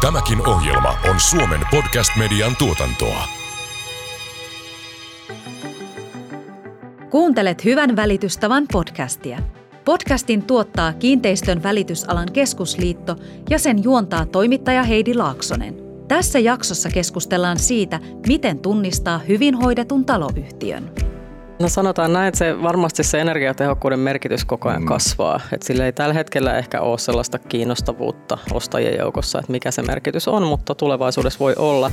Tämäkin ohjelma on Suomen podcast-median tuotantoa. Kuuntelet Hyvän välitystavan podcastia. Podcastin tuottaa Kiinteistön välitysalan keskusliitto ja sen juontaa toimittaja Heidi Laaksonen. Tässä jaksossa keskustellaan siitä, miten tunnistaa hyvin hoidetun taloyhtiön. No sanotaan näin, että se, varmasti se energiatehokkuuden merkitys koko ajan mm. kasvaa. Et sillä ei tällä hetkellä ehkä ole sellaista kiinnostavuutta ostajien joukossa, että mikä se merkitys on, mutta tulevaisuudessa voi olla.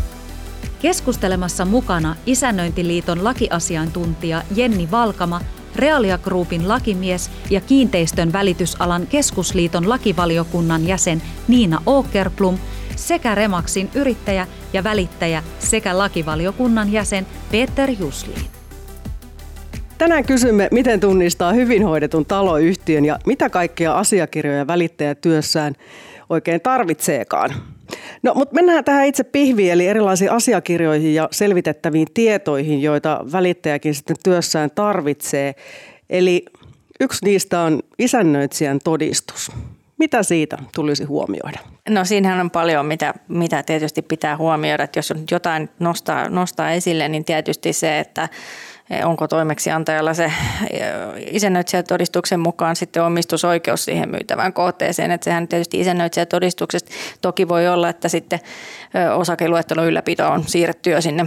Keskustelemassa mukana Isännöintiliiton lakiasiantuntija Jenni Valkama, Realia Groupin lakimies ja Kiinteistön välitysalan keskusliiton lakivaliokunnan jäsen Niina Åkerplum sekä Remaksin yrittäjä ja välittäjä sekä lakivaliokunnan jäsen Peter Jusliin. Tänään kysymme, miten tunnistaa hyvin hoidetun taloyhtiön ja mitä kaikkia asiakirjoja välittäjä työssään oikein tarvitseekaan. No, mutta mennään tähän itse pihviin, eli erilaisiin asiakirjoihin ja selvitettäviin tietoihin, joita välittäjäkin sitten työssään tarvitsee. Eli yksi niistä on isännöitsijän todistus. Mitä siitä tulisi huomioida? No siinähän on paljon, mitä, mitä tietysti pitää huomioida. Että jos on jotain nostaa, nostaa esille, niin tietysti se, että onko toimeksiantajalla se isännöitsijätodistuksen mukaan sitten omistusoikeus siihen myytävään kohteeseen. Että sehän tietysti isännöitsijätodistuksesta toki voi olla, että sitten osakeluettelon ylläpito on siirretty jo sinne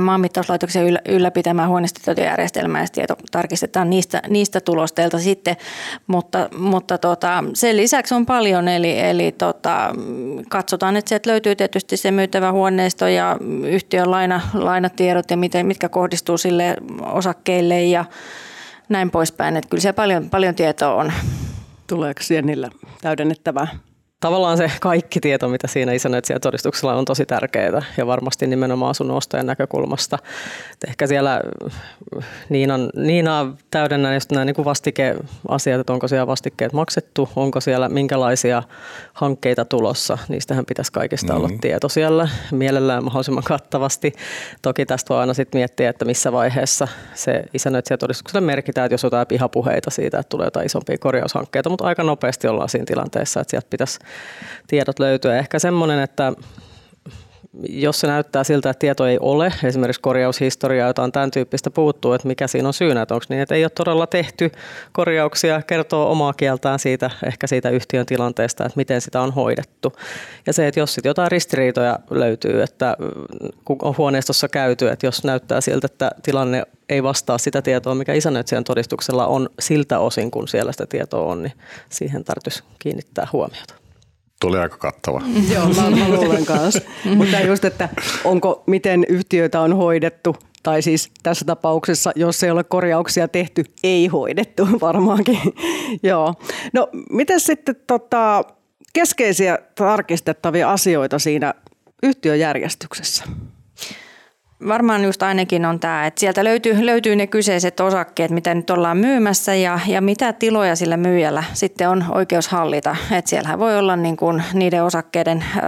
maanmittauslaitoksen ylläpitämään huoneistotietojärjestelmää ja tieto tarkistetaan niistä, niistä tulosteilta sitten, mutta, mutta tota, sen lisäksi on paljon, eli, eli tota, katsotaan, että sieltä löytyy tietysti se myytävä huoneisto ja yhtiön laina, lainatiedot ja miten, mitkä kohdistuu sille osakkeille ja näin poispäin, että kyllä siellä paljon, paljon tietoa on. Tuleeko Jennillä täydennettävää? Tavallaan se kaikki tieto, mitä siinä isännöitsijän todistuksella on tosi tärkeää ja varmasti nimenomaan sun ostajan näkökulmasta. Et ehkä siellä Niinan, Niina täydennä just nämä niin vastikeasiat, että onko siellä vastikkeet maksettu, onko siellä minkälaisia hankkeita tulossa. Niistähän pitäisi kaikista mm-hmm. olla tieto siellä mielellään mahdollisimman kattavasti. Toki tästä voi aina sitten miettiä, että missä vaiheessa se isännöitsijän todistuksella merkitään, että jos jotain pihapuheita siitä, että tulee jotain isompia korjaushankkeita, mutta aika nopeasti ollaan siinä tilanteessa, että sieltä pitäisi tiedot löytyy. Ehkä semmoinen, että jos se näyttää siltä, että tieto ei ole, esimerkiksi korjaushistoriaa, jotain tämän tyyppistä puuttuu, että mikä siinä on syynä, että onko niin, että ei ole todella tehty korjauksia, kertoo omaa kieltään siitä, ehkä siitä yhtiön tilanteesta, että miten sitä on hoidettu. Ja se, että jos sitten jotain ristiriitoja löytyy, että kun on huoneistossa käyty, että jos näyttää siltä, että tilanne ei vastaa sitä tietoa, mikä isännöitsijän todistuksella on siltä osin, kun siellä sitä tietoa on, niin siihen tarvitsisi kiinnittää huomiota. Tuli aika kattava. Joo, mä, mä luulen kanssa. Mutta just, että onko, miten yhtiöitä on hoidettu, tai siis tässä tapauksessa, jos ei ole korjauksia tehty, ei hoidettu varmaankin. Joo. No, miten sitten tota, keskeisiä tarkistettavia asioita siinä yhtiöjärjestyksessä? Varmaan just ainakin on tämä, että sieltä löytyy, löytyy ne kyseiset osakkeet, mitä nyt ollaan myymässä ja, ja mitä tiloja sillä myyjällä sitten on oikeus hallita. Että siellähän voi olla niin kuin niiden osakkeiden ö,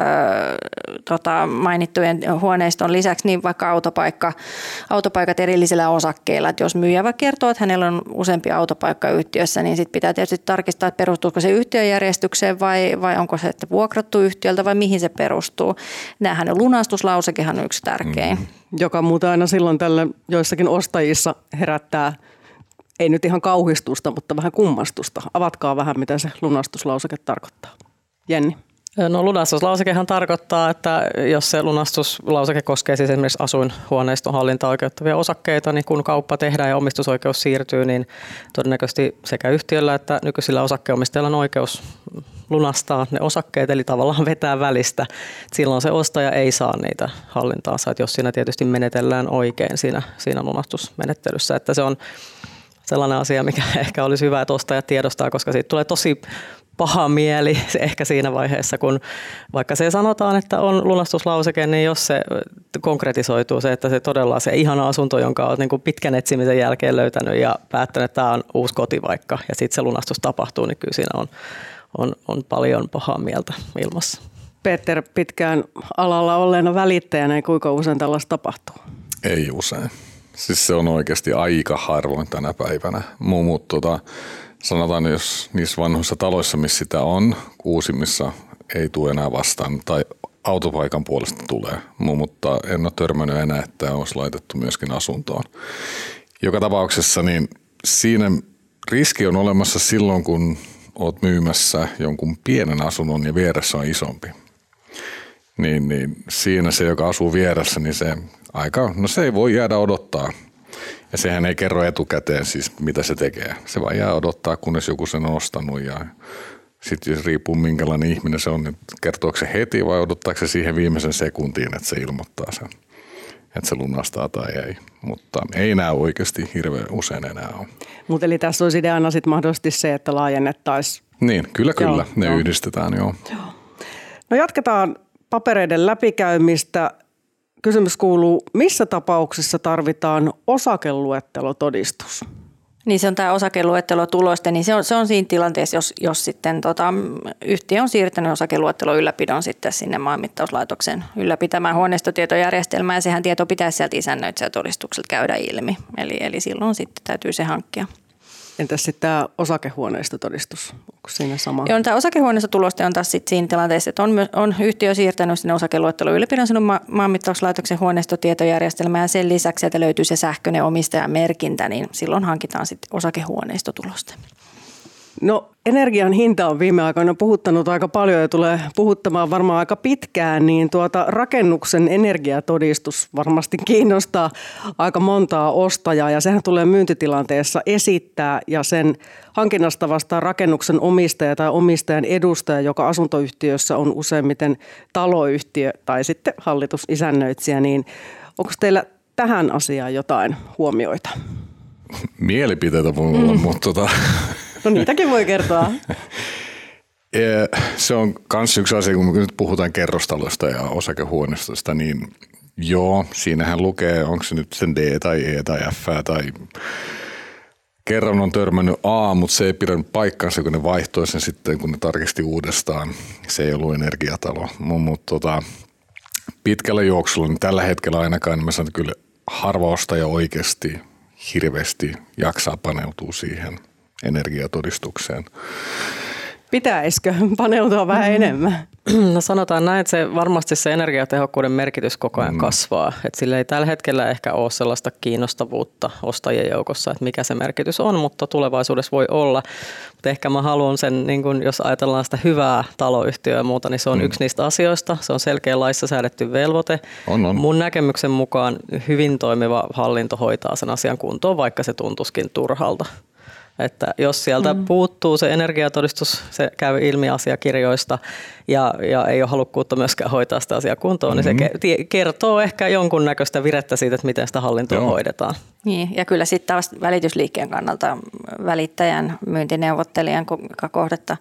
tota, mainittujen huoneiston lisäksi niin vaikka autopaikka, autopaikat erillisillä osakkeilla. Että jos myyjä vaikka kertoo, että hänellä on useampia autopaikka yhtiössä, niin sitten pitää tietysti tarkistaa, että perustuuko se yhtiöjärjestykseen vai, vai onko se että vuokrattu yhtiöltä vai mihin se perustuu. Nämähän on lunastuslausekehan yksi tärkein. Mm joka muuten aina silloin tällä joissakin ostajissa herättää ei nyt ihan kauhistusta, mutta vähän kummastusta. Avatkaa vähän, mitä se lunastuslauseke tarkoittaa. Jenni. No lunastuslausekehan tarkoittaa, että jos se lunastuslauseke koskee siis esimerkiksi asuinhuoneiston hallinta oikeuttavia osakkeita, niin kun kauppa tehdään ja omistusoikeus siirtyy, niin todennäköisesti sekä yhtiöllä että nykyisillä osakkeenomistajilla on oikeus lunastaa ne osakkeet, eli tavallaan vetää välistä. Silloin se ostaja ei saa niitä hallintaansa, että jos siinä tietysti menetellään oikein siinä, siinä lunastusmenettelyssä, että se on sellainen asia, mikä ehkä olisi hyvä, että ostaja tiedostaa, koska siitä tulee tosi paha mieli ehkä siinä vaiheessa, kun vaikka se sanotaan, että on lunastuslauseke, niin jos se konkretisoituu se, että se todella se ihana asunto, jonka olet niin pitkän etsimisen jälkeen löytänyt ja päättänyt, että tämä on uusi koti vaikka, ja sitten se lunastus tapahtuu, niin kyllä siinä on, on, on paljon pahaa mieltä ilmassa. Peter, pitkään alalla olleena välittäjänä, niin kuinka usein tällaista tapahtuu? Ei usein. Siis se on oikeasti aika harvoin tänä päivänä. Muut, tota, sanotaan, jos niissä vanhoissa taloissa, missä sitä on, uusimmissa ei tule enää vastaan tai autopaikan puolesta tulee, mutta en ole törmännyt enää, että olisi laitettu myöskin asuntoon. Joka tapauksessa niin siinä riski on olemassa silloin, kun oot myymässä jonkun pienen asunnon ja vieressä on isompi. Niin, niin siinä se, joka asuu vieressä, niin se aika, no se ei voi jäädä odottaa. Ja sehän ei kerro etukäteen siis, mitä se tekee. Se vaan jää odottaa, kunnes joku sen on ostanut ja sitten jos riippuu minkälainen ihminen se on, niin kertooko se heti vai odottaako se siihen viimeisen sekuntiin, että se ilmoittaa sen, että se lunastaa tai ei. Mutta ei enää oikeasti hirveän usein enää ole. Mutta eli tässä olisi ideana sitten mahdollisesti se, että laajennettaisiin. Niin, kyllä kyllä, joo, ne joo. yhdistetään joo. joo. No jatketaan papereiden läpikäymistä. Kysymys kuuluu, missä tapauksessa tarvitaan osakeluettelotodistus? Niin se on tämä osakeluettelo tulosta, niin se on, se on siinä tilanteessa, jos, jos sitten tota, yhtiö on siirtänyt osakeluettelo ylläpidon sitten sinne maanmittauslaitoksen ylläpitämään huoneistotietojärjestelmään ja sehän tieto pitäisi sieltä isännöitsijätodistukselta käydä ilmi. Eli, eli silloin sitten täytyy se hankkia. Entäs sitten tämä osakehuoneistotodistus? Onko siinä sama? Joo, tämä osakehuoneistotuloste on taas sit siinä tilanteessa, että on, on yhtiö siirtänyt sinne osakeluettelun ylläpidon sinun ma- maanmittauslaitoksen huoneistotietojärjestelmään ja sen lisäksi sieltä löytyy se sähköinen omistajamerkintä, niin silloin hankitaan sitten osakehuoneistotuloste. No energian hinta on viime aikoina puhuttanut aika paljon ja tulee puhuttamaan varmaan aika pitkään, niin tuota rakennuksen energiatodistus varmasti kiinnostaa aika montaa ostajaa ja sehän tulee myyntitilanteessa esittää ja sen hankinnasta vastaa rakennuksen omistaja tai omistajan edustaja, joka asuntoyhtiössä on useimmiten taloyhtiö tai sitten hallitusisännöitsijä, niin onko teillä tähän asiaan jotain huomioita? Mielipiteitä voi olla, mm. mutta tota, No niitäkin voi kertoa. Se on myös yksi asia, kun nyt puhutaan kerrostaloista ja osakehuoneistosta, niin joo, siinähän lukee, onko se nyt sen D tai E tai F tai kerran on törmännyt A, mutta se ei pidä paikkansa, kun ne vaihtoi sen sitten, kun ne tarkisti uudestaan. Se ei ollut energiatalo. Mutta tota, pitkällä juoksulla, niin tällä hetkellä ainakaan, niin mä sanon, että kyllä harva ostaja oikeasti hirveästi jaksaa paneutua siihen – energiatodistukseen. Pitäisikö paneutua vähän mm. enemmän? No sanotaan näin, että se, varmasti se energiatehokkuuden merkitys koko ajan mm. kasvaa. Että sillä ei tällä hetkellä ehkä ole sellaista kiinnostavuutta ostajien joukossa, että mikä se merkitys on, mutta tulevaisuudessa voi olla. Mutta ehkä mä haluan sen, niin kun, jos ajatellaan sitä hyvää taloyhtiöä ja muuta, niin se on mm. yksi niistä asioista. Se on selkeä laissa säädetty velvoite. On, on. Mun näkemyksen mukaan hyvin toimiva hallinto hoitaa sen asian kuntoon, vaikka se tuntuskin turhalta. Että jos sieltä mm. puuttuu se energiatodistus, se käy ilmi asiakirjoista ja, ja ei ole halukkuutta myöskään hoitaa sitä asiaa kuntoon, mm-hmm. niin se kertoo ehkä jonkunnäköistä virettä siitä, että miten sitä hallintoa Joo. hoidetaan. Niin, ja kyllä sitten taas välitysliikkeen kannalta välittäjän, myyntineuvottelijan, joka kohdetta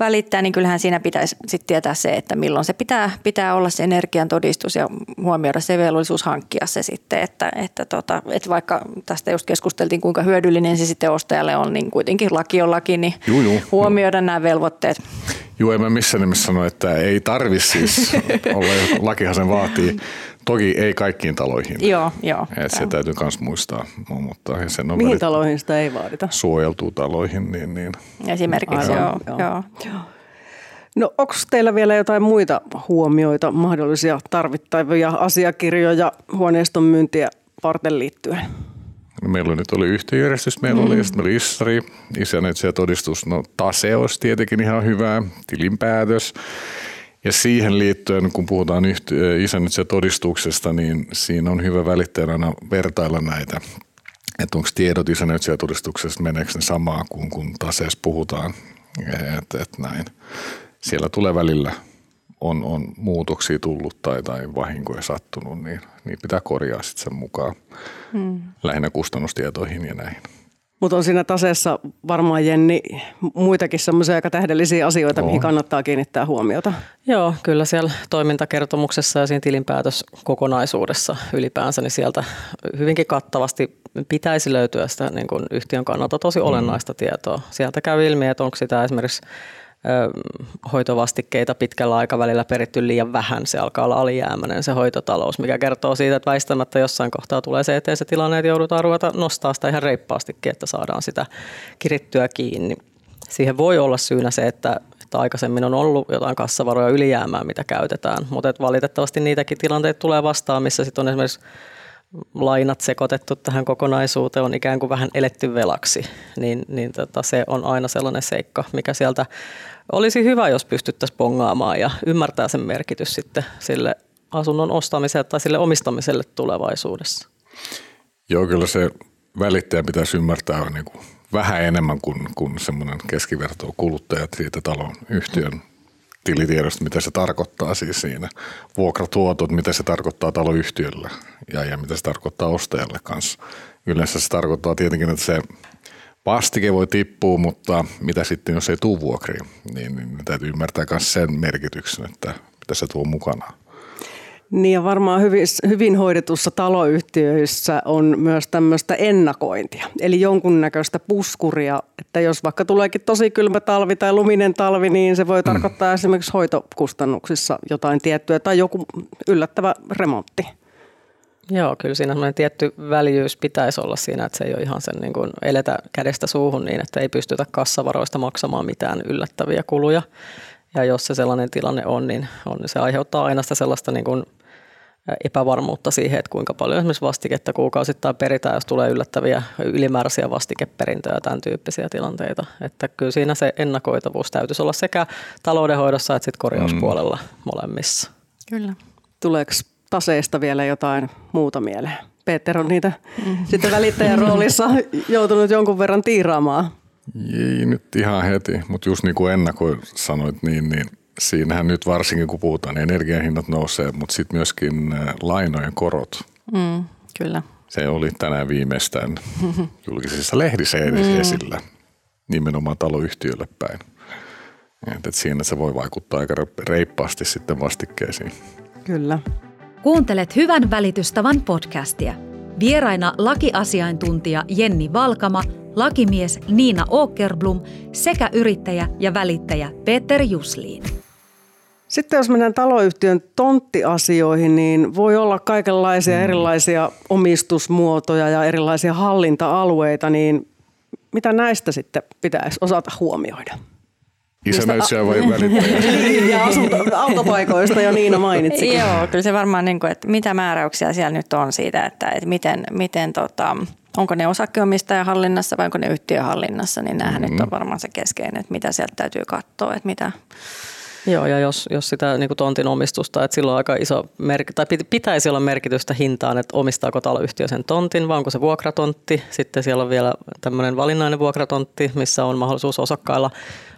välittää, niin kyllähän siinä pitäisi sitten tietää se, että milloin se pitää, pitää olla se energian todistus ja huomioida se velvollisuus hankkia se sitten, että, että, tota, että vaikka tästä just keskusteltiin, kuinka hyödyllinen se sitten ostajalle on, niin kuitenkin laki on laki, niin juu, juu. huomioida nämä velvoitteet. Joo, en mä missään nimessä sano, että ei tarvi siis olla, lakihan sen vaatii. Toki ei kaikkiin taloihin. Joo, joo. Et se täytyy myös muistaa. Mutta sen on Mihin taloihin sitä ei vaadita? Suojeltuu taloihin. Niin, niin. Esimerkiksi, Aivan, joo. joo. joo. No onko teillä vielä jotain muita huomioita, mahdollisia tarvittavia asiakirjoja huoneiston myyntiä varten liittyen? No meillä nyt oli yhtiöjärjestys, meillä mm. oli, sitten meillä ISRI, isännöitsijä todistus, no tase olisi tietenkin ihan hyvä, tilinpäätös. Ja siihen liittyen, kun puhutaan isännöitsijä todistuksesta, niin siinä on hyvä välittäjänä aina vertailla näitä. Että onko tiedot isännöitsijä todistuksesta, meneekö ne samaa kuin kun taseessa puhutaan. Että et näin. Siellä tulee välillä on, on muutoksia tullut tai, tai vahinkoja sattunut, niin, niin pitää korjaa sitten sen mukaan hmm. lähinnä kustannustietoihin ja näihin. Mutta on siinä taseessa varmaan, Jenni, muitakin semmoisia aika tähdellisiä asioita, on. mihin kannattaa kiinnittää huomiota. Joo, kyllä siellä toimintakertomuksessa ja siinä tilinpäätöskokonaisuudessa ylipäänsä, niin sieltä hyvinkin kattavasti pitäisi löytyä sitä niin kuin yhtiön kannalta tosi hmm. olennaista mm. tietoa. Sieltä käy ilmi, että onko sitä esimerkiksi hoitovastikkeita pitkällä aikavälillä peritty liian vähän. Se alkaa olla alijäämäinen se hoitotalous, mikä kertoo siitä, että väistämättä jossain kohtaa tulee se eteen se tilanne, että joudutaan ruveta nostaa sitä ihan reippaastikin, että saadaan sitä kirittyä kiinni. Siihen voi olla syynä se, että että aikaisemmin on ollut jotain kassavaroja ylijäämää, mitä käytetään, mutta valitettavasti niitäkin tilanteita tulee vastaan, missä sitten on esimerkiksi lainat sekoitettu tähän kokonaisuuteen, on ikään kuin vähän eletty velaksi, niin, niin tota, se on aina sellainen seikka, mikä sieltä olisi hyvä, jos pystyttäisiin pongaamaan ja ymmärtää sen merkitys sitten sille asunnon ostamiselle tai sille omistamiselle tulevaisuudessa. Joo, kyllä se välittäjä pitäisi ymmärtää niin kuin vähän enemmän kuin, kuin semmoinen keskiverto kuluttajat siitä talon yhtiön tilitiedosta, mitä se tarkoittaa siis siinä. Vuokratuotot, mitä se tarkoittaa taloyhtiölle ja, ja mitä se tarkoittaa ostajalle kanssa. Yleensä se tarkoittaa tietenkin, että se vastike voi tippua, mutta mitä sitten, jos ei tule vuokriin, niin, niin täytyy ymmärtää myös sen merkityksen, että mitä se tuo mukanaan. Niin ja varmaan hyvin, hyvin hoidetussa taloyhtiöissä on myös tämmöistä ennakointia, eli jonkunnäköistä puskuria, että jos vaikka tuleekin tosi kylmä talvi tai luminen talvi, niin se voi mm. tarkoittaa mm. esimerkiksi hoitokustannuksissa jotain tiettyä tai joku yllättävä remontti. Joo, kyllä siinä semmoinen tietty väljyys pitäisi olla siinä, että se ei ole ihan sen niin kuin eletä kädestä suuhun niin, että ei pystytä kassavaroista maksamaan mitään yllättäviä kuluja. Ja jos se sellainen tilanne on, niin on, se aiheuttaa aina sitä sellaista niin kuin epävarmuutta siihen, että kuinka paljon esimerkiksi vastiketta kuukausittain peritään, jos tulee yllättäviä ylimääräisiä vastikeperintöjä ja tämän tyyppisiä tilanteita. Että kyllä siinä se ennakoitavuus täytyisi olla sekä taloudenhoidossa että sitten korjauspuolella mm. molemmissa. Kyllä. Tuleeko taseesta vielä jotain muuta mieleen? Peter on niitä mm. sitten välittäjän roolissa joutunut jonkun verran tiiraamaan. Ei nyt ihan heti, mutta just niin kuin ennakoin sanoit, niin, niin siinähän nyt varsinkin kun puhutaan, niin energiahinnat nousee, mutta sitten myöskin äh, lainojen korot. Mm, kyllä. Se oli tänään viimeistään julkisissa lehdissä edes mm. esillä, nimenomaan taloyhtiölle päin. Et, et siinä se voi vaikuttaa aika reippaasti sitten vastikkeisiin. Kyllä. Kuuntelet Hyvän välitystavan podcastia. Vieraina lakiasiaintuntija Jenni Valkama, lakimies Niina Åkerblom sekä yrittäjä ja välittäjä Peter Jusliin. Sitten jos mennään taloyhtiön tonttiasioihin, niin voi olla kaikenlaisia mm. erilaisia omistusmuotoja ja erilaisia hallinta-alueita, niin mitä näistä sitten pitäisi osata huomioida? Isänäytsiä vai välittäjä? Niin, ja asunto, autopaikoista jo Niina mainitsi. Joo, kyllä se varmaan, niin kuin, että mitä määräyksiä siellä nyt on siitä, että, että miten, miten tota, onko ne osakeomistajan hallinnassa vai onko ne yhtiöhallinnassa, niin näähän mm-hmm. nyt on varmaan se keskeinen, että mitä sieltä täytyy katsoa, että mitä, Joo, ja jos, jos sitä niin kuin tontin omistusta, että silloin aika iso, merk- tai pitäisi olla merkitystä hintaan, että omistaako taloyhtiö sen tontin, vai onko se vuokratontti. Sitten siellä on vielä tämmöinen valinnainen vuokratontti, missä on mahdollisuus osakkailla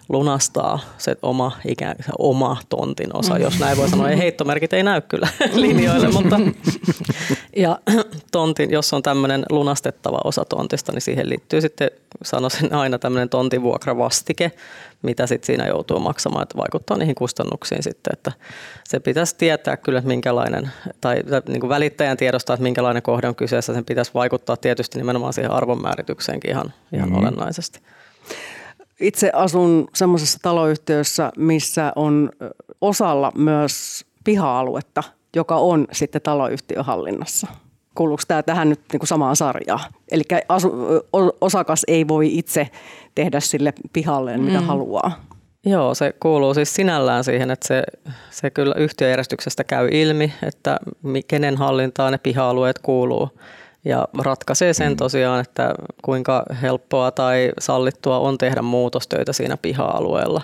lunastaa se oma, ikään, se oma tontin osa, jos näin voi sanoa. Ei heittomerkit ei näy kyllä linjoille, mutta ja tontin, jos on tämmöinen lunastettava osa tontista, niin siihen liittyy sitten, sanoisin aina tämmöinen tontivuokravastike, mitä sitten siinä joutuu maksamaan, että vaikuttaa niihin kustannuksiin sitten, että se pitäisi tietää kyllä, että minkälainen, tai niin kuin välittäjän tiedostaa, että minkälainen kohde on kyseessä, sen pitäisi vaikuttaa tietysti nimenomaan siihen arvonmääritykseenkin ihan, ihan mm-hmm. olennaisesti. Itse asun semmoisessa taloyhtiössä, missä on osalla myös piha-aluetta, joka on sitten taloyhtiön hallinnassa. Kuuluuko tämä tähän nyt niin kuin samaan sarjaan? Eli osakas ei voi itse tehdä sille pihalleen, mitä mm. haluaa. Joo, se kuuluu siis sinällään siihen, että se, se kyllä yhtiöjärjestyksestä käy ilmi, että kenen hallintaan ne piha-alueet kuuluu ja ratkaisee sen mm. tosiaan, että kuinka helppoa tai sallittua on tehdä muutostöitä siinä piha-alueella.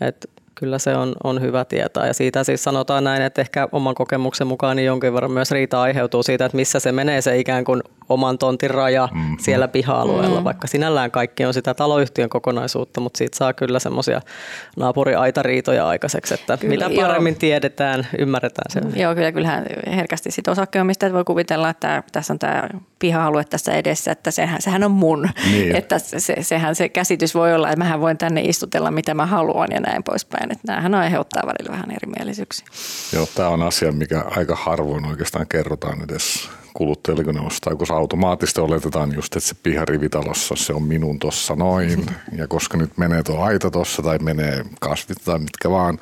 Et kyllä se on, on hyvä tietää. Ja siitä siis sanotaan näin, että ehkä oman kokemuksen mukaan niin jonkin verran myös riita aiheutuu siitä, että missä se menee se ikään kuin oman tontin raja mm-hmm. siellä piha-alueella, mm-hmm. vaikka sinällään kaikki on sitä taloyhtiön kokonaisuutta, mutta siitä saa kyllä semmoisia naapuriaitariitoja aikaiseksi, että kyllä, mitä paremmin joo. tiedetään, ymmärretään se. Joo, kyllä kyllähän herkästi sitten osakkeenomistajat voi kuvitella, että tässä on tämä piha-alue tässä edessä, että sehän, sehän on mun. Niin. Että se, sehän se käsitys voi olla, että mähän voin tänne istutella mitä mä haluan ja näin poispäin. Että näähän aiheuttaa välillä vähän erimielisyyksiä. Joo, tämä on asia, mikä aika harvoin oikeastaan kerrotaan edes kuluttajille, kun ne ostaa, kun automaattisesti oletetaan just, että se piharivitalossa se on minun tossa noin. Ja koska nyt menee tuo aita tossa tai menee kasvit tai mitkä vaan,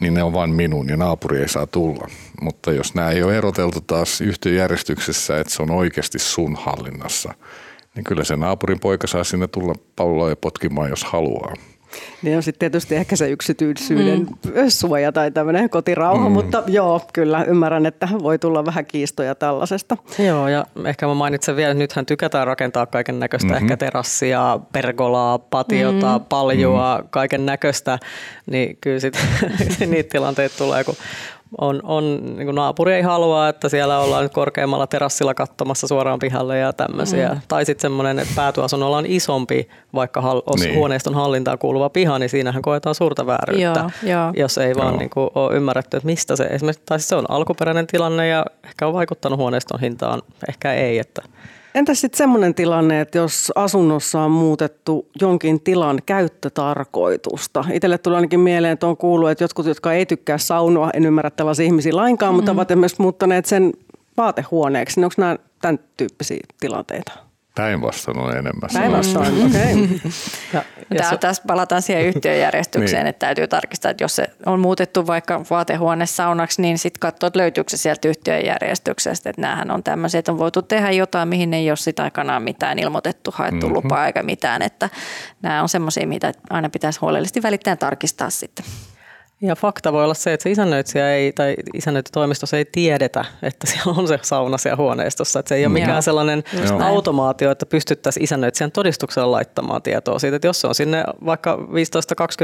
niin ne on vain minun ja naapuri ei saa tulla. Mutta jos nämä ei ole eroteltu taas yhtiöjärjestyksessä, että se on oikeasti sun hallinnassa, niin kyllä se naapurin poika saa sinne tulla palloa ja potkimaan, jos haluaa. Niin on sitten tietysti ehkä se yksityisyyden mm. suoja tai tämmöinen kotirauha, mm. mutta joo, kyllä ymmärrän, että voi tulla vähän kiistoja tällaisesta. Joo, ja ehkä mä mainitsen vielä, että nythän tykätään rakentaa kaiken näköistä, mm-hmm. ehkä terassia, pergolaa, patiota, mm. paljua, mm. kaiken näköistä, niin kyllä sitten niitä tilanteita tulee, kun on, on niin naapuri ei halua, että siellä ollaan nyt korkeammalla terassilla katsomassa suoraan pihalle ja tämmöisiä. Mm. Tai sitten semmoinen, että päätyasunnolla on isompi, vaikka hal, niin. huoneiston hallintaan kuuluva piha, niin siinähän koetaan suurta vääryyttä, joo, joo. jos ei vaan niin kuin, ole ymmärretty, että mistä se esimerkiksi, tai siis se on alkuperäinen tilanne ja ehkä on vaikuttanut huoneiston hintaan, ehkä ei. Että Entäs sitten semmoinen tilanne, että jos asunnossa on muutettu jonkin tilan käyttötarkoitusta? Itselle tulee ainakin mieleen, että on kuullut, että jotkut, jotka ei tykkää saunoa, en ymmärrä tällaisia ihmisiä lainkaan, mm-hmm. mutta ovat myös muuttaneet sen vaatehuoneeksi. Onko nämä tämän tyyppisiä tilanteita? Päinvastoin on enemmän. Päinvastoin, okei. Okay. tässä palataan siihen yhtiöjärjestykseen, niin. että täytyy tarkistaa, että jos se on muutettu vaikka vaatehuone saunaksi, niin sitten katsoa, että löytyykö se sieltä yhtiöjärjestyksestä. Että näähän on tämmöisiä, että on voitu tehdä jotain, mihin ei ole sitä aikanaan mitään ilmoitettu, haettu mm-hmm. lupaa eikä mitään. Että nämä on semmoisia, mitä aina pitäisi huolellisesti välittäen tarkistaa sitten. Ja fakta voi olla se, että se isännöitsijä ei, tai isännöintitoimistossa ei tiedetä, että siellä on se sauna siellä huoneistossa. Että se ei ole mikään Joo. sellainen Joo. automaatio, että pystyttäisiin isännöitsijän todistuksella laittamaan tietoa siitä, että jos se on sinne vaikka 15-20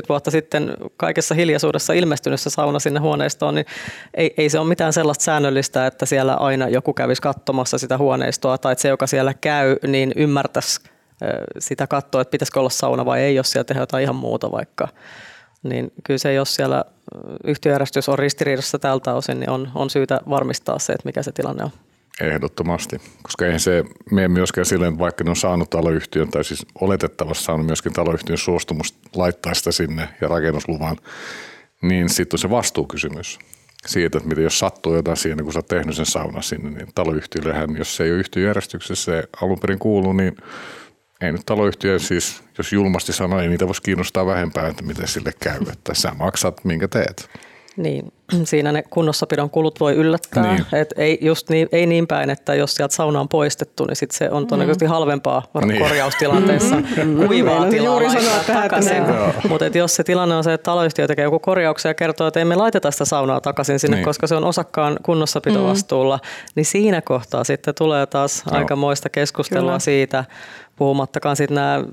vuotta sitten kaikessa hiljaisuudessa ilmestynyt se sauna sinne huoneistoon, niin ei, ei se ole mitään sellaista säännöllistä, että siellä aina joku kävisi katsomassa sitä huoneistoa, tai että se, joka siellä käy, niin ymmärtäisi sitä katsoa, että pitäisikö olla sauna vai ei, jos siellä tehdään jotain ihan muuta vaikka niin kyllä se, jos siellä yhtiöjärjestys on ristiriidassa tältä osin, niin on, on syytä varmistaa se, että mikä se tilanne on. Ehdottomasti, koska eihän se mene myöskään silleen, että vaikka ne on saanut taloyhtiön, tai siis oletettavasti saanut myöskin taloyhtiön suostumus laittaa sitä sinne ja rakennusluvan, niin sitten on se vastuukysymys siitä, että mitä jos sattuu jotain siinä, kun sä oot tehnyt sen sauna sinne, niin taloyhtiöllehän, jos se ei ole yhtiöjärjestyksessä se alun perin kuuluu, niin ei nyt taloyhtiö siis, jos julmasti sanoo, ei niitä voisi kiinnostaa vähempää, että miten sille käy, että sä maksat, minkä teet. Niin, siinä ne kunnossapidon kulut voi yllättää. Niin. Et ei, just niin, ei niin päin, että jos sieltä sauna on poistettu, niin sit se on todennäköisesti mm. halvempaa niin. korjaustilanteessa mm. kuivaa tilaa laittaa takaisin. Mutta jos se tilanne on se, että taloyhtiö tekee joku korjauksia ja kertoo, että emme laiteta sitä saunaa takaisin sinne, niin. koska se on osakkaan kunnossapitovastuulla, mm. niin siinä kohtaa sitten tulee taas no. aikamoista keskustelua Kyllä. siitä, Puhumattakaan sitten nämä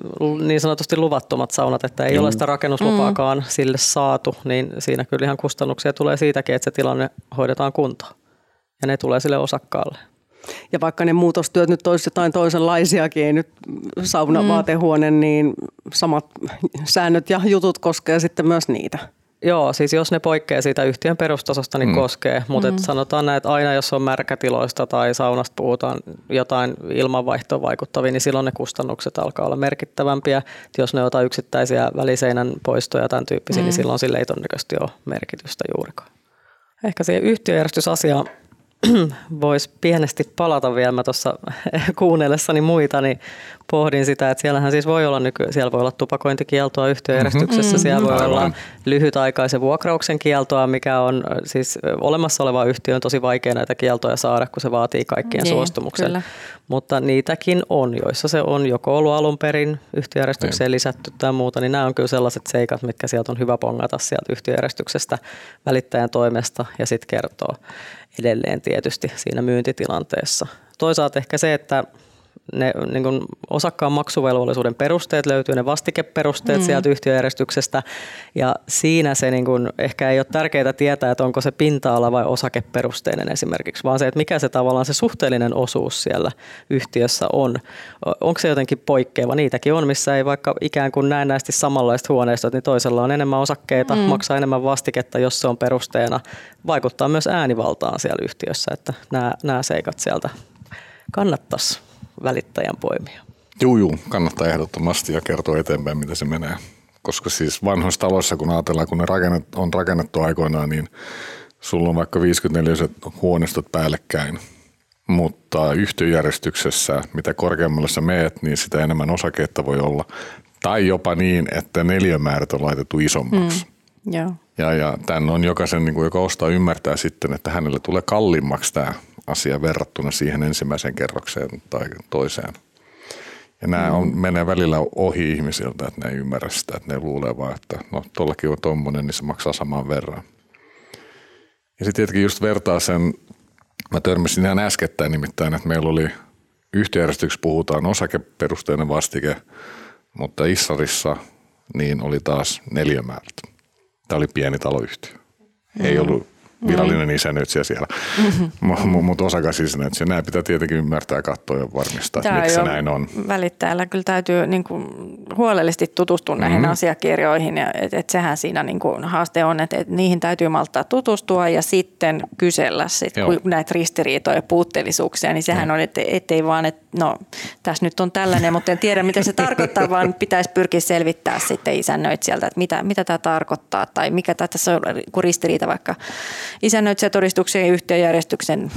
niin sanotusti luvattomat saunat, että ei mm. ole sitä rakennuslupaakaan mm. sille saatu, niin siinä kyllä ihan kustannuksia tulee siitäkin, että se tilanne hoidetaan kuntoon. Ja ne tulee sille osakkaalle. Ja vaikka ne muutostyöt nyt olisi jotain toisenlaisiakin, ei nyt sauna, mm. vaatehuone, niin samat säännöt ja jutut koskee sitten myös niitä. Joo, siis jos ne poikkeaa siitä yhtiön perustasosta, niin mm. koskee. Mutta mm. sanotaan näin, että aina jos on märkätiloista tai saunasta puhutaan jotain ilmanvaihtoon vaikuttavia, niin silloin ne kustannukset alkaa olla merkittävämpiä. Et jos ne jotain yksittäisiä väliseinän poistoja tämän tyyppisiä, niin mm. niin silloin sille ei todennäköisesti ole merkitystä juurikaan. Ehkä siihen yhtiöjärjestysasiaan voisi pienesti palata vielä. Mä tuossa kuunnellessani muita, niin pohdin sitä, että siellähän siis voi olla nyky- siellä voi olla tupakointikieltoa yhtiöjärjestyksessä, mm-hmm. siellä voi Aivan. olla lyhytaikaisen vuokrauksen kieltoa, mikä on siis olemassa oleva yhtiö on tosi vaikea näitä kieltoja saada, kun se vaatii kaikkien niin, suostumuksen. Kyllä. Mutta niitäkin on, joissa se on joko ollut alun perin yhtiöjärjestykseen niin. lisätty tai muuta, niin nämä on kyllä sellaiset seikat, mitkä sieltä on hyvä pongata sieltä yhtiöjärjestyksestä välittäjän toimesta ja sitten kertoo edelleen tietysti siinä myyntitilanteessa. Toisaalta ehkä se, että ne niin kuin osakkaan maksuvelvollisuuden perusteet löytyy, ne vastikeperusteet mm. sieltä yhtiöjärjestyksestä ja siinä se niin kuin, ehkä ei ole tärkeää tietää, että onko se pinta-ala vai osakeperusteinen esimerkiksi, vaan se, että mikä se tavallaan se suhteellinen osuus siellä yhtiössä on. Onko se jotenkin poikkeava? Niitäkin on, missä ei vaikka ikään kuin näennäisesti samanlaista huoneistot, niin toisella on enemmän osakkeita, mm. maksaa enemmän vastiketta, jos se on perusteena. Vaikuttaa myös äänivaltaan siellä yhtiössä, että nämä, nämä seikat sieltä kannattaisi välittäjän poimia. Juu, juu, kannattaa ehdottomasti ja kertoa eteenpäin, miten se menee. Koska siis vanhoissa taloissa, kun ajatellaan, kun ne rakennet, on rakennettu aikoinaan, niin sulla on vaikka 54 huoneistot päällekkäin. Mutta yhtiöjärjestyksessä, mitä korkeammalle sä meet, niin sitä enemmän osaketta voi olla. Tai jopa niin, että neliömäärät on laitettu isommaksi. Mm, yeah. Ja, ja tämän on jokaisen, niin kuin, joka ostaa, ymmärtää sitten, että hänelle tulee kalliimmaksi tämä asia verrattuna siihen ensimmäiseen kerrokseen tai toiseen. Ja nämä on, menee välillä ohi ihmisiltä, että ne ei ymmärrä sitä, että ne luulee vaan, että no tuollakin on tommonen, niin se maksaa saman verran. Ja sitten tietenkin just vertaa sen, mä törmäsin ihan äskettäin nimittäin, että meillä oli yhtiöjärjestyksessä puhutaan osakeperusteinen vastike, mutta Issarissa niin oli taas neliömäärät. Tämä oli pieni taloyhtiö. Ei mm. ollut virallinen mm. isännöitsijä siellä, mm-hmm. mutta osakasisännöitsijä. Nämä pitää tietenkin ymmärtää ja katsoa ja varmistaa, että miksi se näin on. Välittäjällä kyllä täytyy niin kuin huolellisesti tutustua näihin mm-hmm. asiakirjoihin. Ja et, et sehän siinä niin kuin haaste on, että et niihin täytyy malttaa tutustua ja sitten kysellä sit, kun näitä ristiriitoja ja puutteellisuuksia. Niin sehän Joo. on, että ettei vaan, että no tässä nyt on tällainen, mutta en tiedä mitä se tarkoittaa, vaan pitäisi pyrkiä selvittää sitten isännöitsijältä, että mitä, mitä tämä tarkoittaa tai mikä tässä on ristiriita vaikka isännöitsijätodistuksen ja yhtiöjärjestyksen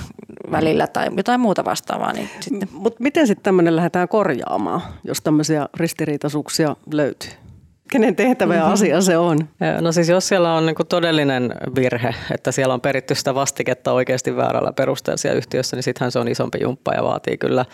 välillä tai jotain muuta vastaavaa. Niin sitten. Mutta miten sitten tämmöinen lähdetään korjaamaan, jos tämmöisiä ristiriitaisuuksia löytyy? Kenen tehtävä ja asia se on? No siis jos siellä on niin todellinen virhe, että siellä on peritty sitä vastiketta oikeasti väärällä perusteella siellä yhtiössä, niin sittenhän se on isompi jumppa ja vaatii kyllä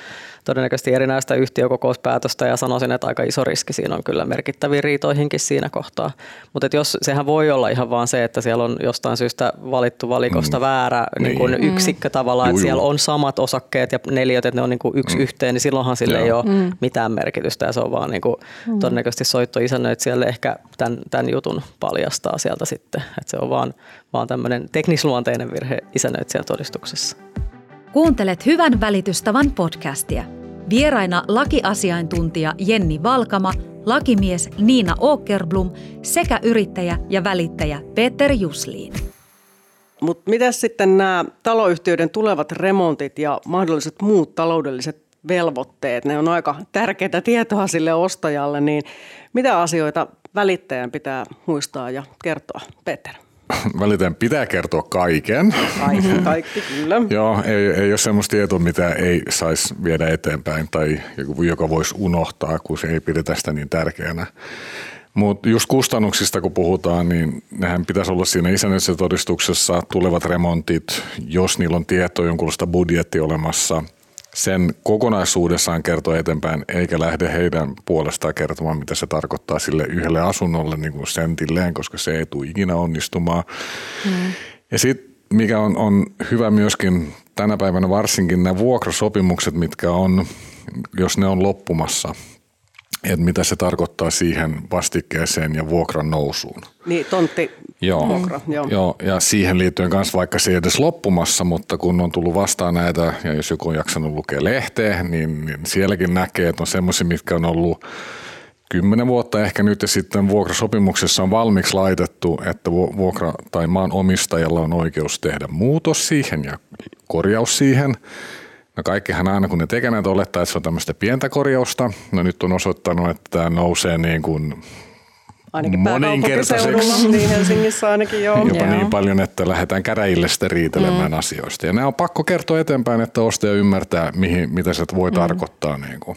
todennäköisesti erinäistä yhtiökokouspäätöstä ja sanoisin, että aika iso riski siinä on kyllä merkittäviin riitoihinkin siinä kohtaa. Mutta jos sehän voi olla ihan vaan se, että siellä on jostain syystä valittu valikosta mm. väärä niin. Niin kuin mm. yksikkö tavallaan, että siellä on samat osakkeet ja neliöt, että ne on niin kuin yksi mm. yhteen, niin silloinhan sille Joo. ei ole mm. mitään merkitystä ja se on vaan niin kuin mm. todennäköisesti soitto isännöitsijälle ehkä tämän, tämän jutun paljastaa sieltä sitten, että se on vaan, vaan tämmöinen teknisluonteinen virhe isännöitsijän todistuksessa. Kuuntelet Hyvän välitystavan podcastia. Vieraina lakiasiaintuntija Jenni Valkama, lakimies Niina Åkerblom sekä yrittäjä ja välittäjä Peter Jusliin. Mutta mitä sitten nämä taloyhtiöiden tulevat remontit ja mahdolliset muut taloudelliset velvoitteet, ne on aika tärkeää tietoa sille ostajalle, niin mitä asioita välittäjän pitää muistaa ja kertoa, Peter? välittäjän pitää kertoa kaiken. Kaikki, kaikki kyllä. Joo, ei, ei ole semmoista tietoa, mitä ei saisi viedä eteenpäin tai joka voisi unohtaa, kun se ei pidetä sitä niin tärkeänä. Mutta just kustannuksista kun puhutaan, niin nehän pitäisi olla siinä todistuksessa tulevat remontit, jos niillä on tieto jonkunlaista budjetti olemassa – sen kokonaisuudessaan kertoa eteenpäin, eikä lähde heidän puolestaan kertomaan, mitä se tarkoittaa sille yhdelle asunnolle niin kuin sentilleen, koska se ei tule ikinä onnistumaan. Mm. Ja sitten mikä on, on hyvä myöskin tänä päivänä varsinkin nämä vuokrasopimukset, mitkä on, jos ne on loppumassa, että mitä se tarkoittaa siihen vastikkeeseen ja vuokran nousuun. Niin, tontti joo, vuokra, joo. joo. ja siihen liittyen myös vaikka se ei edes loppumassa, mutta kun on tullut vastaan näitä, ja jos joku on jaksanut lukea lehteä, niin, niin sielläkin näkee, että on semmoisia, mitkä on ollut kymmenen vuotta ehkä nyt ja sitten vuokrasopimuksessa on valmiiksi laitettu, että vuokra- tai maan omistajalla on oikeus tehdä muutos siihen ja korjaus siihen – No kaikkihan aina kun ne tekee näitä olettaa, että se on tämmöistä pientä korjausta. No nyt on osoittanut, että tämä nousee niin kuin ainakin moninkertaiseksi. Niin Helsingissä ainakin joo. Jopa joo. niin paljon, että lähdetään käräjille sitten riitelemään mm. asioista. Ja nämä on pakko kertoa eteenpäin, että ostaja ymmärtää, mihin, mitä se voi mm. tarkoittaa. Niin kuin.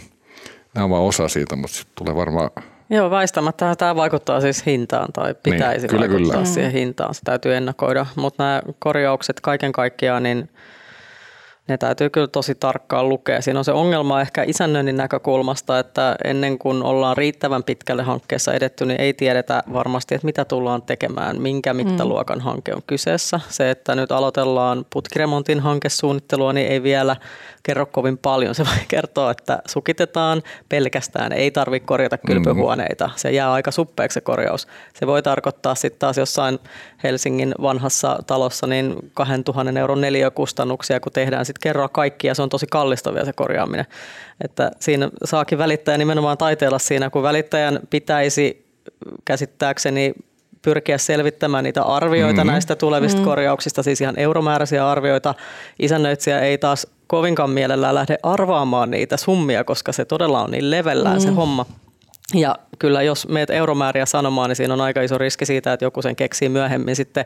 Nämä on vain osa siitä, mutta sitten tulee varmaan Joo, väistämättä tämä vaikuttaa siis hintaan tai pitäisi niin, kyllä, vaikuttaa kyllä. siihen hintaan. Se täytyy ennakoida, mutta nämä korjaukset kaiken kaikkiaan, niin – ne täytyy kyllä tosi tarkkaan lukea. Siinä on se ongelma ehkä isännöinnin näkökulmasta, että ennen kuin ollaan riittävän pitkälle hankkeessa edetty, niin ei tiedetä varmasti, että mitä tullaan tekemään, minkä mittaluokan mm. hanke on kyseessä. Se, että nyt aloitellaan putkiremontin hankesuunnittelua, niin ei vielä kerro kovin paljon. Se voi kertoa, että sukitetaan pelkästään, ei tarvitse korjata kylpyhuoneita. Se jää aika suppeeksi se korjaus. Se voi tarkoittaa sitten taas jossain Helsingin vanhassa talossa niin 2000 euron neliökustannuksia, kun tehdään sitten kerroa kaikki ja se on tosi kallista vielä se korjaaminen. Että siinä saakin välittäjä nimenomaan taiteella siinä, kun välittäjän pitäisi käsittääkseni pyrkiä selvittämään niitä arvioita mm-hmm. näistä tulevista mm-hmm. korjauksista, siis ihan euromääräisiä arvioita. Isännöitsijä ei taas kovinkaan mielellään lähde arvaamaan niitä summia, koska se todella on niin levellään mm. se homma. Ja kyllä jos meet euromääriä sanomaan, niin siinä on aika iso riski siitä, että joku sen keksii myöhemmin sitten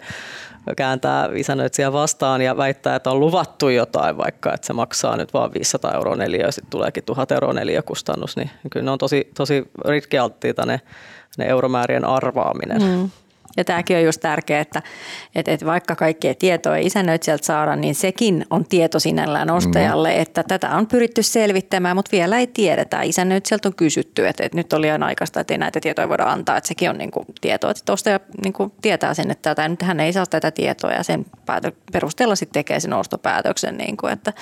kääntää isännöitsijä vastaan ja väittää, että on luvattu jotain, vaikka että se maksaa nyt vain 500 euroa neliö ja sitten tuleekin 1000 euroa kustannus, niin kyllä ne on tosi, tosi riskialttiita ne, ne euromäärien arvaaminen. Mm. Ja tämäkin on just tärkeää, että, että, että vaikka kaikkea tietoa ei isännöitsijältä saada, niin sekin on tieto sinällään ostajalle, mm. että tätä on pyritty selvittämään, mutta vielä ei tiedetä. Isännöitsijältä on kysytty, että, että nyt oli liian aikaista, että ei näitä tietoja voida antaa, että sekin on niin kuin tietoa, että ostaja niin kuin tietää sen, että tätä, nyt hän ei saa tätä tietoa ja sen perusteella sitten tekee sen ostopäätöksen. Niin kuin, että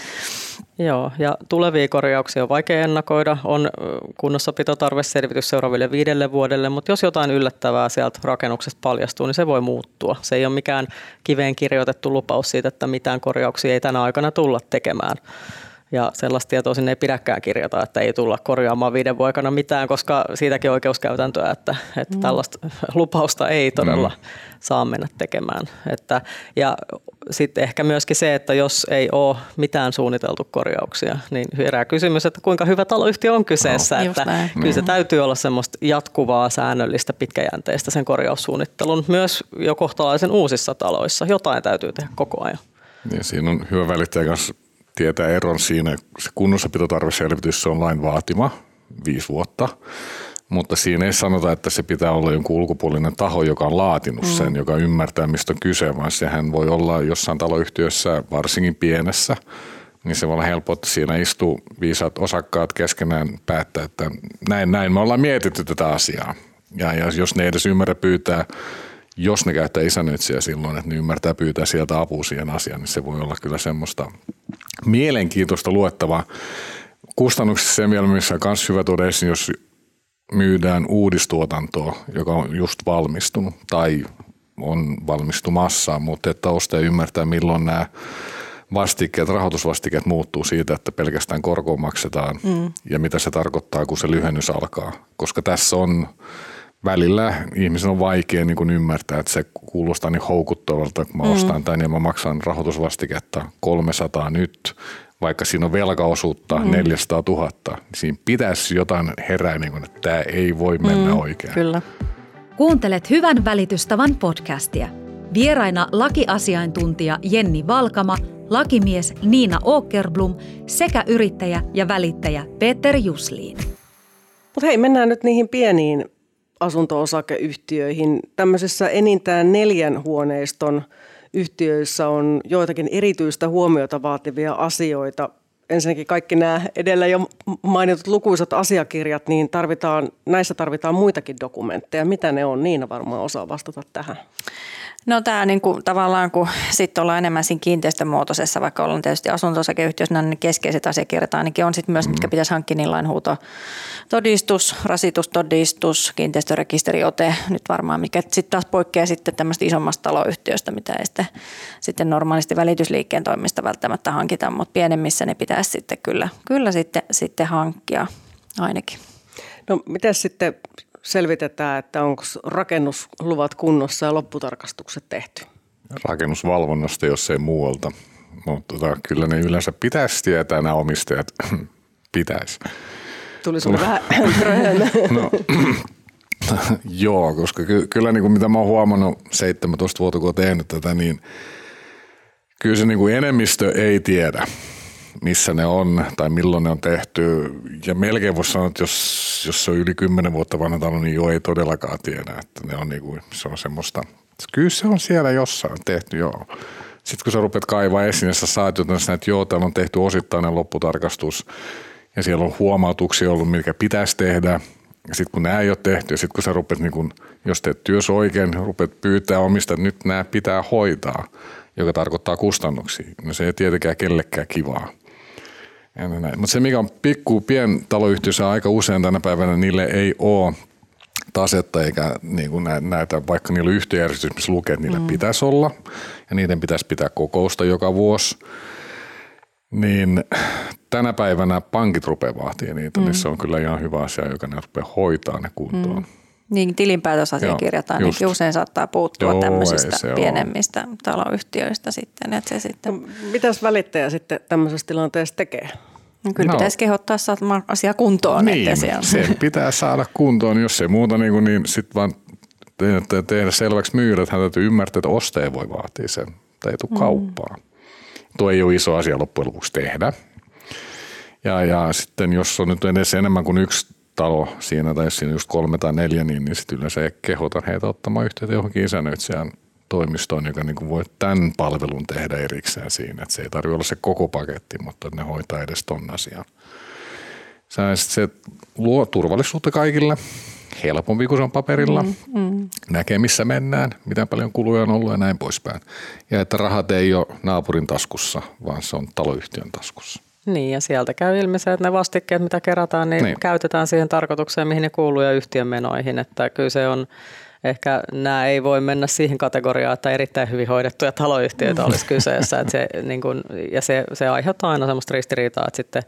Joo, ja tulevia korjauksia on vaikea ennakoida. On kunnossapitotarveselvitys seuraaville viidelle vuodelle, mutta jos jotain yllättävää sieltä rakennuksesta paljastuu, niin se voi muuttua. Se ei ole mikään kiveen kirjoitettu lupaus siitä, että mitään korjauksia ei tänä aikana tulla tekemään. Ja sellaista tietoa sinne ei pidäkään kirjata, että ei tulla korjaamaan viiden vuoden aikana mitään, koska siitäkin oikeuskäytäntöä, että, että mm. tällaista lupausta ei todella mm. saa mennä tekemään. Että, ja sitten ehkä myöskin se, että jos ei ole mitään suunniteltu korjauksia, niin herää kysymys, että kuinka hyvä taloyhtiö on kyseessä. No, että näin. kyllä se mm. täytyy olla semmoista jatkuvaa, säännöllistä, pitkäjänteistä sen korjaussuunnittelun myös jo kohtalaisen uusissa taloissa. Jotain täytyy tehdä koko ajan. Ja siinä on hyvä välittäjä kanssa tietää eron siinä. Se kunnossapitotarveselvitys se on lain vaatima viisi vuotta, mutta siinä ei sanota, että se pitää olla jonkun ulkopuolinen taho, joka on laatinut sen, mm. joka ymmärtää, mistä on kyse, vaan sehän voi olla jossain taloyhtiössä, varsinkin pienessä, niin se voi olla helppo, että siinä istuu viisaat osakkaat keskenään päättää, että näin, näin me ollaan mietitty tätä asiaa. Ja, jos ne ei edes ymmärrä pyytää jos ne käyttää isännöitsijä silloin, että ne ymmärtää pyytää sieltä apua siihen asiaan, niin se voi olla kyllä semmoista mielenkiintoista luettavaa. Kustannuksissa se vielä, missä on myös hyvä tuoda esiin, jos myydään uudistuotantoa, joka on just valmistunut tai on valmistumassa, mutta että ostaja ymmärtää, milloin nämä vastikkeet, rahoitusvastikkeet muuttuu siitä, että pelkästään korkoa maksetaan mm. ja mitä se tarkoittaa, kun se lyhennys alkaa. Koska tässä on välillä ihmisen on vaikea niin kuin ymmärtää, että se kuulostaa niin houkuttavalta, kun mä mm. ostan tämän ja mä maksan rahoitusvastiketta 300 nyt, vaikka siinä on velkaosuutta mm. 400 000, niin siinä pitäisi jotain herää, niin kuin, että tämä ei voi mennä mm, oikein. Kyllä. Kuuntelet Hyvän välitystavan podcastia. Vieraina lakiasiaintuntija Jenni Valkama, lakimies Niina Åkerblom sekä yrittäjä ja välittäjä Peter Jusliin. Mutta hei, mennään nyt niihin pieniin asunto-osakeyhtiöihin. Tämmöisessä enintään neljän huoneiston yhtiöissä on joitakin erityistä huomiota vaativia asioita. Ensinnäkin kaikki nämä edellä jo mainitut lukuisat asiakirjat, niin tarvitaan, näissä tarvitaan muitakin dokumentteja. Mitä ne on? Niina varmaan osaa vastata tähän. No tämä kuin, tavallaan, kun sitten ollaan enemmän siinä kiinteistömuotoisessa, vaikka ollaan tietysti asunto-osakeyhtiössä, niin keskeiset asiakirjat ainakin on sitten myös, mitkä pitäisi hankkia niin lainhuuto todistus, rasitustodistus, kiinteistörekisteriote, nyt varmaan, mikä sitten taas poikkeaa sitten tämmöistä isommasta taloyhtiöstä, mitä ei sitten, sitten normaalisti välitysliikkeen toimista välttämättä hankita, mutta pienemmissä ne pitäisi sitten kyllä, kyllä sitten, sitten hankkia ainakin. No miten sitten selvitetään, että onko rakennusluvat kunnossa ja lopputarkastukset tehty? Rakennusvalvonnasta, jos ei muualta. Mutta tota, kyllä ne yleensä pitäisi tietää nämä omistajat. pitäisi. Tuli sinulle vähän no, Joo, koska ky- kyllä niin kuin mitä mä oon huomannut 17 vuotta, kun oon tehnyt tätä, niin kyllä se niin kuin enemmistö ei tiedä missä ne on tai milloin ne on tehty. Ja melkein voisi sanoa, että jos, jos se on yli 10 vuotta vanha talo, niin jo ei todellakaan tiedä, että ne on niinku, se on semmoista. Kyllä se on siellä jossain tehty, joo. Sitten kun sä rupeat kaivaa esiin, niin sä saat jotain että joo, täällä on tehty osittainen lopputarkastus ja siellä on huomautuksia ollut, mitkä pitäisi tehdä. Ja sitten kun nämä ei ole tehty ja sitten kun sä rupeat, niin kun, jos teet työs oikein, rupeat pyytää omista, että nyt nämä pitää hoitaa, joka tarkoittaa kustannuksia. No se ei tietenkään kellekään kivaa. Mutta se, mikä on pikku pientaloyhtiössä aika usein tänä päivänä, niille ei ole tasetta eikä niin kuin näitä, vaikka niillä on yhtiöjärjestys, missä lukee, että niillä mm. pitäisi olla ja niiden pitäisi pitää kokousta joka vuosi. Niin tänä päivänä pankit rupeaa vaatia niitä, mm. niin se on kyllä ihan hyvä asia, joka ne rupeaa hoitaa ne kuntoon. Mm. Niin, tilinpäätösasiakirjat ainakin usein saattaa puuttua Joo, tämmöisistä pienemmistä ole. taloyhtiöistä sitten. Että se sitten... No, mitäs välittäjä sitten tämmöisessä tilanteessa tekee? No kyllä no. pitäisi kehottaa saamaan asia kuntoon. Niin, että siellä... se pitää saada kuntoon. Jos ei muuta, niin, kuin, niin sitten vaan tehdä, tehdä selväksi myydä, että hän täytyy ymmärtää, että ostaja voi vaatia sen. Tai ei tule mm. kauppaan. Tuo ei ole iso asia loppujen lopuksi tehdä. Ja, ja sitten jos on nyt edes enemmän kuin yksi talo siinä, tai jos siinä just kolme tai neljä, niin, niin sitten yleensä kehotan heitä ottamaan yhteyttä johonkin isännöitsijän toimistoon, joka niin kuin voi tämän palvelun tehdä erikseen siinä. Että se ei tarvitse olla se koko paketti, mutta ne hoitaa edes ton asian. Se luo turvallisuutta kaikille, helpompi kuin se on paperilla, mm, mm. näkee missä mennään, miten paljon kuluja on ollut ja näin poispäin. Ja että rahat ei ole naapurin taskussa, vaan se on taloyhtiön taskussa. Niin ja sieltä käy ilmi se, että ne vastikkeet mitä kerätään, niin, niin. käytetään siihen tarkoitukseen, mihin ne kuuluu ja yhtiön menoihin. Että kyllä se on ehkä nämä ei voi mennä siihen kategoriaan, että erittäin hyvin hoidettuja taloyhtiöitä olisi kyseessä. Että se, niin kun, ja se, se aiheuttaa aina sellaista ristiriitaa, että sitten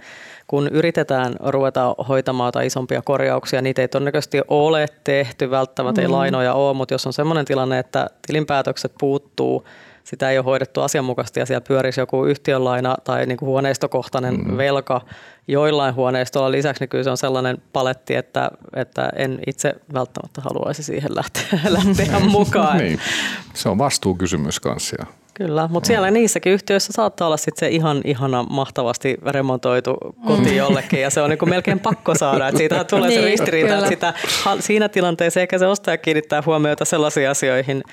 kun yritetään ruveta hoitamaan jotain isompia korjauksia, niitä ei todennäköisesti ole tehty, välttämättä ei mm. lainoja ole, mutta jos on sellainen tilanne, että tilinpäätökset puuttuu, sitä ei ole hoidettu asianmukaisesti ja siellä pyörisi joku yhtiönlaina tai niin kuin huoneistokohtainen mm. velka joillain huoneistoilla lisäksi, niin kyllä se on sellainen paletti, että, että en itse välttämättä haluaisi siihen lähteä, lähteä mukaan. niin. Se on vastuukysymys kanssa. Kyllä, mutta siellä niissäkin yhtiöissä saattaa olla sit se ihan ihana, mahtavasti remontoitu koti mm. jollekin ja se on niinku melkein pakko saada. Että siitä tulee niin, se ristiriita, että sitä, siinä tilanteessa eikä se ostaja kiinnittää huomiota sellaisiin asioihin,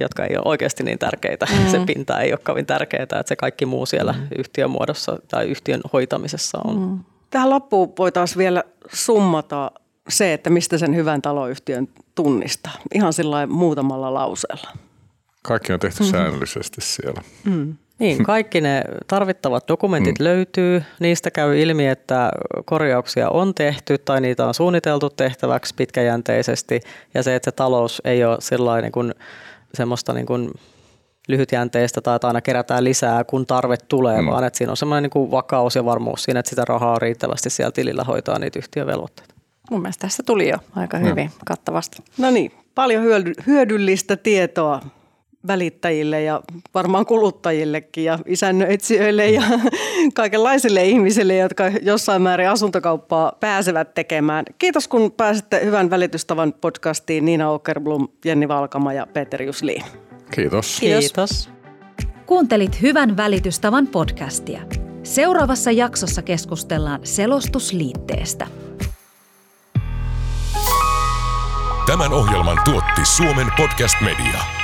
jotka ei ole oikeasti niin tärkeitä. Mm. Se pinta ei ole kovin tärkeää, että se kaikki muu siellä mm. yhtiön muodossa tai yhtiön hoitamisessa on. Mm. Tähän loppuun voitaisiin vielä summata se, että mistä sen hyvän taloyhtiön tunnistaa. Ihan sillä muutamalla lauseella. Kaikki on tehty mm. säännöllisesti siellä. Mm. Niin, kaikki ne tarvittavat dokumentit mm. löytyy. Niistä käy ilmi, että korjauksia on tehty tai niitä on suunniteltu tehtäväksi pitkäjänteisesti. Ja se, että se talous ei ole sellainen kuin semmoista niin kuin lyhytjänteistä tai että aina kerätään lisää, kun tarve tulee, mm. vaan että siinä on semmoinen niin kuin vakaus ja varmuus siinä, että sitä rahaa on riittävästi siellä tilillä hoitaa niitä yhtiövelvoitteita. Mun mielestä tässä tuli jo aika hyvin no. kattavasti. No niin, paljon hyödyllistä tietoa välittäjille ja varmaan kuluttajillekin ja isännöitsijöille ja kaikenlaisille ihmisille, jotka jossain määrin asuntokauppaa pääsevät tekemään. Kiitos kun pääsitte Hyvän välitystavan podcastiin Niina Åkerblom, Jenni Valkama ja Peter Jusliin. Kiitos. Kiitos. Kiitos. Kuuntelit Hyvän välitystavan podcastia. Seuraavassa jaksossa keskustellaan selostusliitteestä. Tämän ohjelman tuotti Suomen Podcast Media.